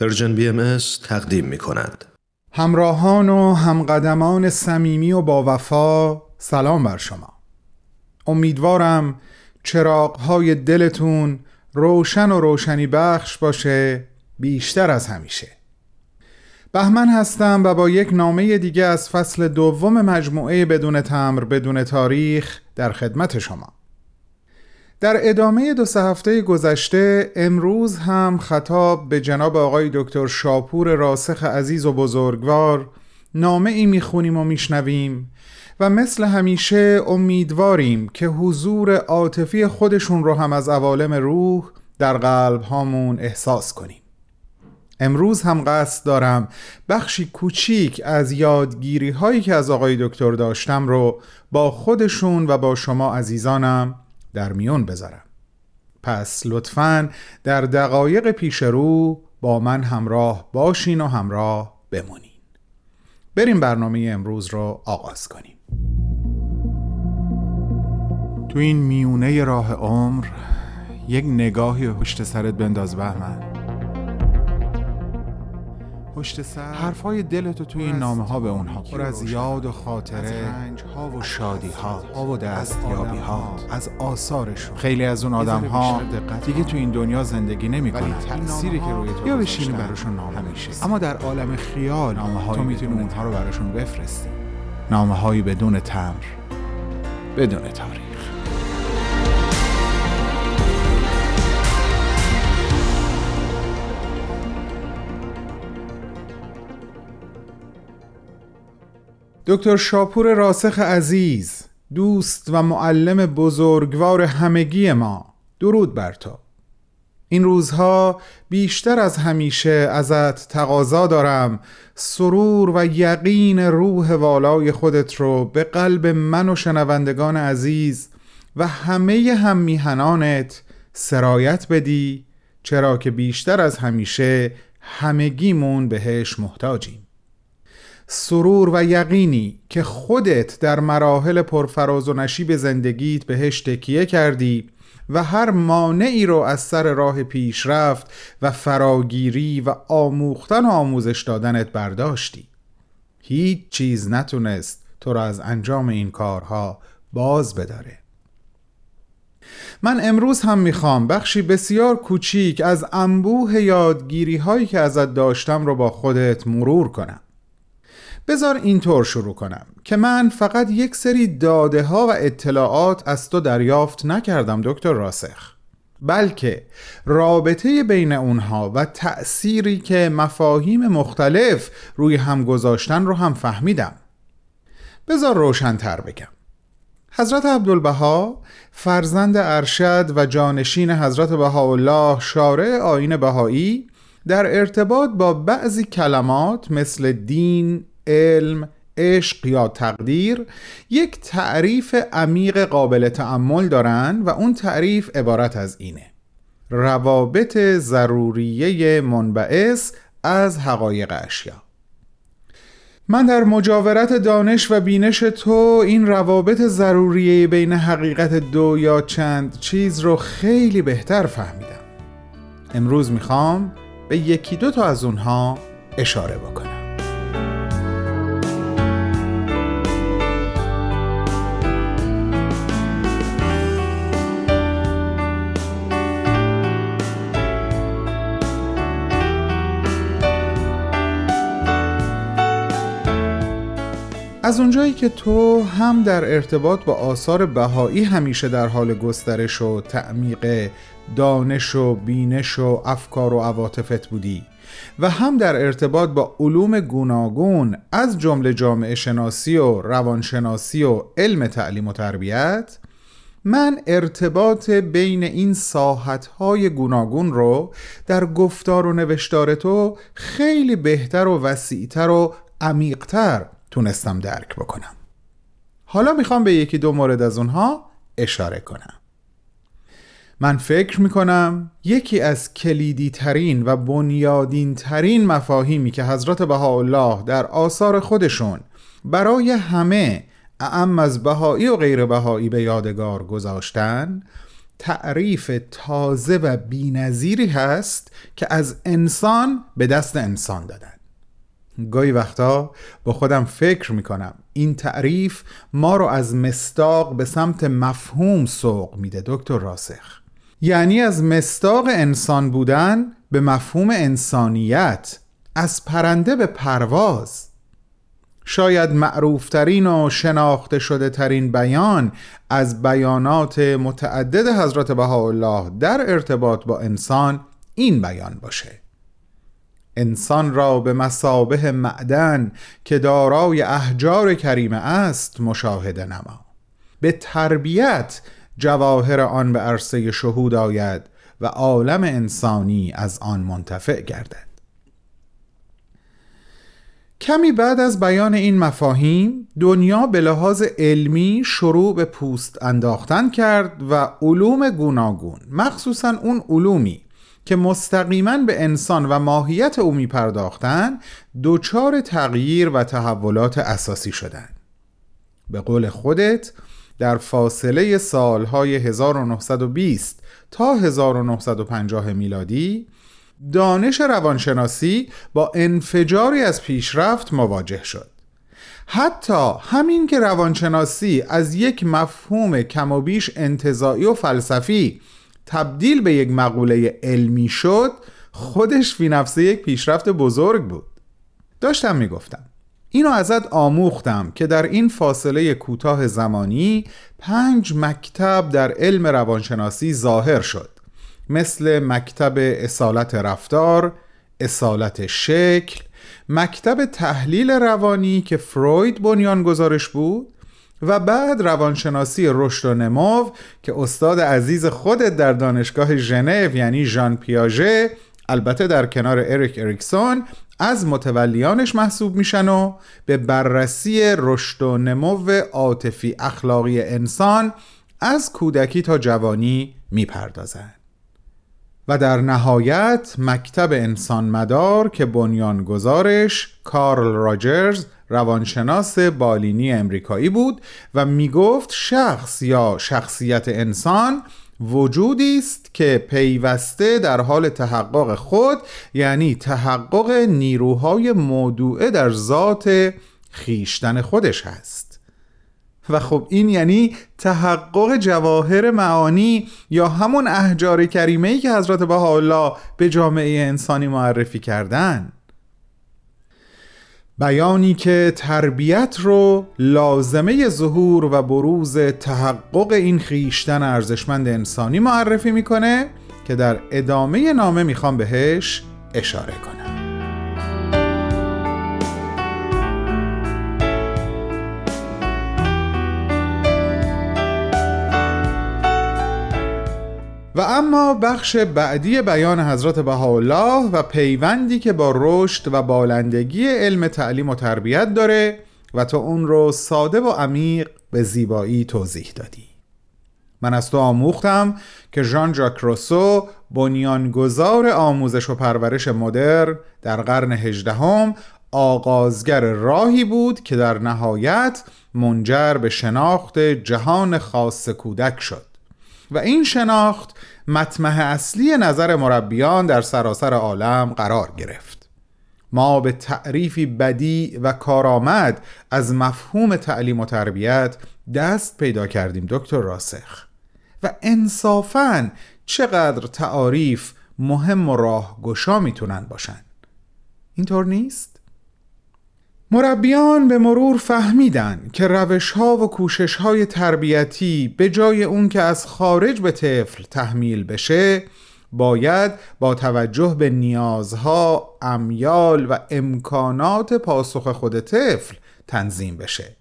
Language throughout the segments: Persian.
Persian BMS تقدیم می کند. همراهان و همقدمان صمیمی و با وفا سلام بر شما. امیدوارم چراغهای دلتون روشن و روشنی بخش باشه بیشتر از همیشه. بهمن هستم و با یک نامه دیگه از فصل دوم مجموعه بدون تمبر بدون تاریخ در خدمت شما. در ادامه دو سه هفته گذشته امروز هم خطاب به جناب آقای دکتر شاپور راسخ عزیز و بزرگوار نامه ای می‌خونیم و میشنویم و مثل همیشه امیدواریم که حضور عاطفی خودشون رو هم از عوالم روح در قلب هامون احساس کنیم. امروز هم قصد دارم بخشی کوچیک از یادگیری هایی که از آقای دکتر داشتم رو با خودشون و با شما عزیزانم در میون بذارم. پس لطفا در دقایق پیش رو با من همراه باشین و همراه بمونین. بریم برنامه امروز رو آغاز کنیم. تو این میونه راه عمر یک نگاهی پشت سرت بنداز بهمن. پشت سر. حرفای دلتو توی این نامه ها به اونها پر از یاد و خاطره رنج ها و شادی ها و دستیابی ها از آثارشون. خیلی از اون آدم ها دیگه تو این دنیا زندگی نمی کنن تأثیری که روی تو یا بشینی براشون نامه میشه اما در عالم خیال نامه تو می‌تونی اونها رو براشون بفرستی نامه هایی بدون تمر بدون تاریخ. دکتر شاپور راسخ عزیز دوست و معلم بزرگوار همگی ما. درود بر تو. این روزها بیشتر از همیشه ازت تقاضا دارم. سرور و یقین روح والای خودت رو به قلب من و شنوندگان عزیز و همه هم میهنانت سرایت بدی چرا که بیشتر از همیشه همگیمون بهش محتاجیم. سرور و یقینی که خودت در مراحل پرفراز و نشیب زندگیت بهش تکیه کردی و هر مانعی رو از سر راه پیشرفت و فراگیری و آموختن و آموزش دادنت برداشتی. هیچ چیز نتونست تو را از انجام این کارها باز بداره. من امروز هم می‌خوام بخشی بسیار کوچیک از انبوه یادگیری هایی که ازت داشتم رو با خودت مرور کنم. بذار اینطور شروع کنم که من فقط یک سری داده ها و اطلاعات از تو دریافت نکردم دکتر راسخ. بلکه رابطه بین اونها و تأثیری که مفاهیم مختلف روی هم گذاشتن رو هم فهمیدم. بذار روشنتر بگم. حضرت عبدالبها فرزند ارشد و جانشین حضرت بهاءالله شارع آین بهایی در ارتباط با بعضی کلمات مثل دین، علم عشق یا تقدیر یک تعریف عمیق قابل تعمل دارن و اون تعریف عبارت از اینه. روابط ضروریه منبعث از حقایق اشیا. من در مجاورت دانش و بینش تو این روابط ضروریه بین حقیقت دو یا چند چیز رو خیلی بهتر فهمیدم. امروز می‌خوام به یکی دو تا از اونها اشاره بکنم. از اونجایی که تو هم در ارتباط با آثار بهایی همیشه در حال گسترش و تعمیق دانش و بینش و افکار و عواطفت بودی و هم در ارتباط با علوم گوناگون از جمله جامعه شناسی و روانشناسی و علم تعلیم و تربیت من ارتباط بین این ساحتهای گوناگون رو در گفتار و نوشتار تو خیلی بهتر و وسیعتر و عمیقتر تونستم درک بکنم. حالا می‌خوام به یکی دو مورد از اونها اشاره کنم. من فکر می‌کنم یکی از کلیدی ترین و بنیادین ترین مفاهیمی که حضرت بهاءالله در آثار خودشون برای همه اعم از بهایی و غیر بهایی به یادگار گذاشتن تعریف تازه و بینظیری هست که از انسان به دست انسان دادن. گاهی وقتا با خودم فکر می‌کنم. این تعریف ما رو از مستاق به سمت مفهوم سوق میده دکتر راسخ. یعنی از مستاق انسان بودن به مفهوم انسانیت از پرنده به پرواز. شاید معروفترین و شناخته شده ترین بیان از بیانات متعدد حضرت بهاءالله در ارتباط با انسان این بیان باشه. انسان را به مسابه معدن که دارای احجار کریمه است مشاهده نما. به تربیت جواهر آن به عرصه شهود آید و عالم انسانی از آن منتفع گردد. کمی بعد از بیان این مفاهیم دنیا به لحاظ علمی شروع به پوست انداختن کرد و علوم گوناگون مخصوصا اون علومی که مستقیما به انسان و ماهیت او می پرداختن دوچار تغییر و تحولات اساسی شدند. به قول خودت در فاصله سالهای 1920 تا 1950 میلادی دانش روانشناسی با انفجاری از پیشرفت مواجه شد حتی همین که روانشناسی از یک مفهوم کم و بیش انتظاعی و فلسفی تبدیل به یک مقوله علمی شد خودش فی نفسه یک پیشرفت بزرگ بود. داشتم می‌گفتم اینو ازت آموختم که در این فاصله کوتاه زمانی پنج مکتب در علم روانشناسی ظاهر شد. مثل مکتب اصالت رفتار، اصالت شکل، مکتب تحلیل روانی که فروید بنیان گذارش بود و بعد روانشناسی رشد که استاد عزیز خودت در دانشگاه ژنو یعنی ژان پیاژه البته در کنار اریک اریکسون از متولیانش محسوب میشن و به بررسی رشد و نمو عاطفی اخلاقی انسان از کودکی تا جوانی می‌پردازند و در نهایت مکتب انسان مدار که بنیانگذارش کارل راجرز روانشناس بالینی امریکایی بود و می‌گفت شخص یا شخصیت انسان وجودی است که پیوسته در حال تحقق خود یعنی تحقق نیروهای موضوعه در ذات خیشتن خودش هست و خب این یعنی تحقق جواهر معانی یا همون احجار کریمه ای که حضرت بهاءالله به جامعه انسانی معرفی کردن بیانی که تربیت رو لازمه ظهور و بروز تحقق این خیشتن ارزشمند انسانی معرفی می‌کنه که در ادامه نامه می‌خوام بهش اشاره کنم. اما بخش بعدی بیان حضرت بهاءالله و پیوندی که با رشد و بالندگی علم تعلیم و تربیت داره و تو اون رو ساده و عمیق به زیبایی توضیح دادی. من از تو آموختم که ژان ژاک روسو بنیانگذار آموزش و پرورش مدرن در قرن هجدهم آغازگر راهی بود که در نهایت منجر به شناخت جهان خاص کودک شد. و این شناخت مطمح اصلی نظر مربیان در سراسر عالم قرار گرفت. ما به تعریفی بدی و کارآمد از مفهوم تعلیم و تربیت دست پیدا کردیم دکتر راسخ. و انصافا چقدر تعاریف مهم و راهگشا می‌تونن باشن. اینطور نیست؟ مربیان به مرور فهمیدن که روش ها و کوشش های تربیتی به جای اون که از خارج به طفل تحمیل بشه باید با توجه به نیازها، امیال و امکانات پاسخ خود طفل تنظیم بشه.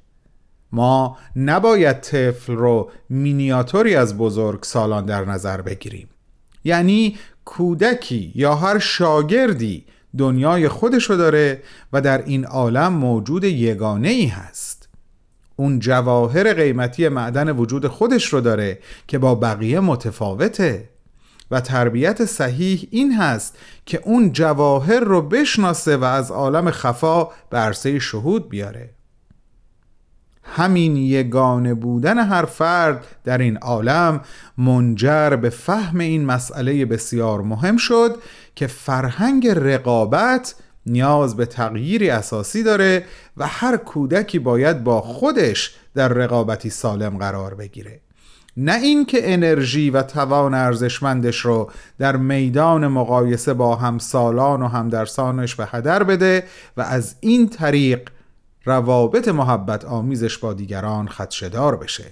ما نباید طفل رو مینیاتوری از بزرگ سالان در نظر بگیریم. یعنی کودکی یا هر شاگردی دنیای خودشو داره و در این عالم موجود یگانه ای هست. اون جواهر قیمتی معدن وجود خودش رو داره که با بقیه متفاوته. و تربیت صحیح این هست که اون جواهر رو بشناسه و از عالم خفا به شهود بیاره. همین یگانه بودن هر فرد در این عالم منجر به فهم این مسئله بسیار مهم شد که فرهنگ رقابت نیاز به تغییری اساسی داره و هر کودکی باید با خودش در رقابتی سالم قرار بگیره. نه اینکه انرژی و توان ارزشمندش رو در میدان مقایسه با همسالان و همدرسانش به هدر بده و از این طریق روابط محبت آمیزش با دیگران خدشدار بشه.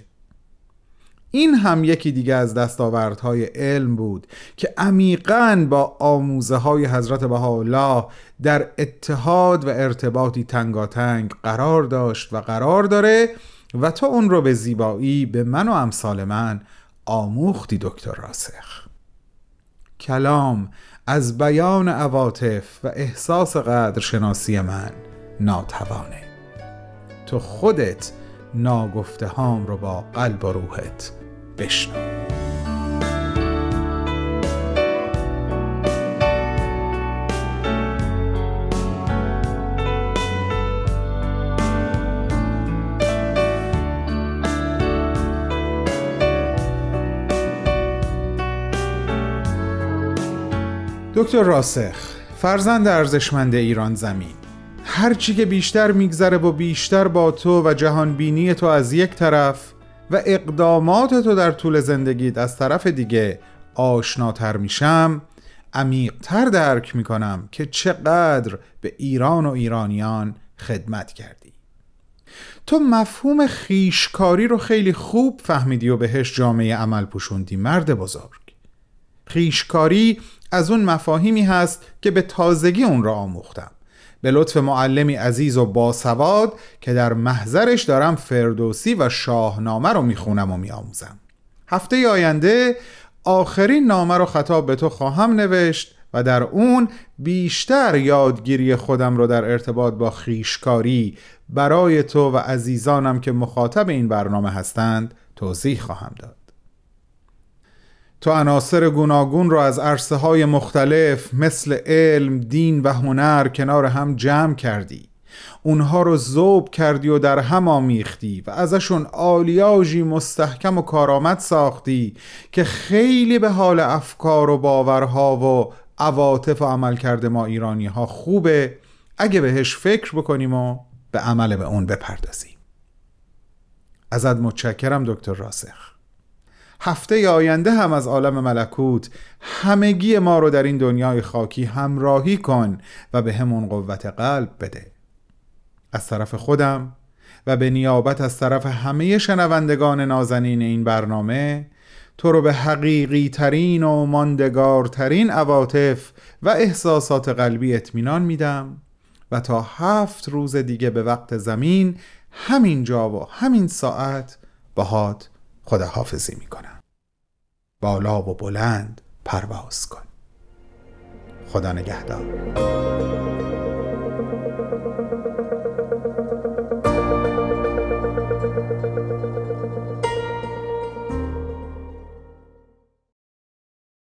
این هم یکی دیگه از دستاوردهای علم بود که عمیقا با آموزه های حضرت بهاءالله در اتحاد و ارتباطی تنگاتنگ قرار داشت و قرار داره و تو اون رو به زیبایی به من و امثال من آموختی دکتر راسخ. کلام از بیان عواطف و احساس قدرشناسی من ناتوانه. تو خودت ناگفته هام رو با قلب و روحت بشنو. دکتر راسخ فرزند ارزشمند ایران زمین. هرچی که بیشتر میگذره و بیشتر با تو و جهانبینی تو از یک طرف و اقدامات تو در طول زندگیت از طرف دیگه آشناتر میشم عمیقتر درک می‌کنم که چقدر به ایران و ایرانیان خدمت کردی. تو مفهوم خیشکاری رو خیلی خوب فهمیدی و بهش جامعه عمل پوشوندی مرد بزرگ. خیشکاری از اون مفاهیمی هست که به تازگی اون را آموختم. به لطف معلمی عزیز و باسواد که در محضرش دارم فردوسی و شاهنامه رو می‌خونم و میآموزم. هفته آینده آخرین نامه رو خطاب به تو خواهم نوشت و در اون بیشتر یادگیری خودم رو در ارتباط با خیشکاری برای تو و عزیزانم که مخاطب این برنامه هستند توضیح خواهم داد. تو عناصر گوناگون را از عرصه های مختلف مثل علم، دین و هنر کنار هم جمع کردی. اونها رو زوب کردی و در هم آمیختی و ازشون آلیاژی مستحکم و کارآمد ساختی که خیلی به حال افکار و باورها و عواطف و عمل کرده ما ایرانی ها خوبه. اگه بهش فکر بکنیم و به عمل به اون بپردازیم. ازت متشکرم دکتر راسخ. هفته آینده هم از عالم ملکوت همگی ما رو در این دنیای خاکی همراهی کن و به همون قوت قلب بده. از طرف خودم و به نیابت از طرف همه شنوندگان نازنین این برنامه تو رو به حقیقی ترین و ماندگارترین عواطف و احساسات قلبی اطمینان میدم و تا هفت روز دیگه به وقت زمین همین جا و همین ساعت باهات خداحافظی می‌کنم. بالا و بلند پرواز کن. خدا نگهدار.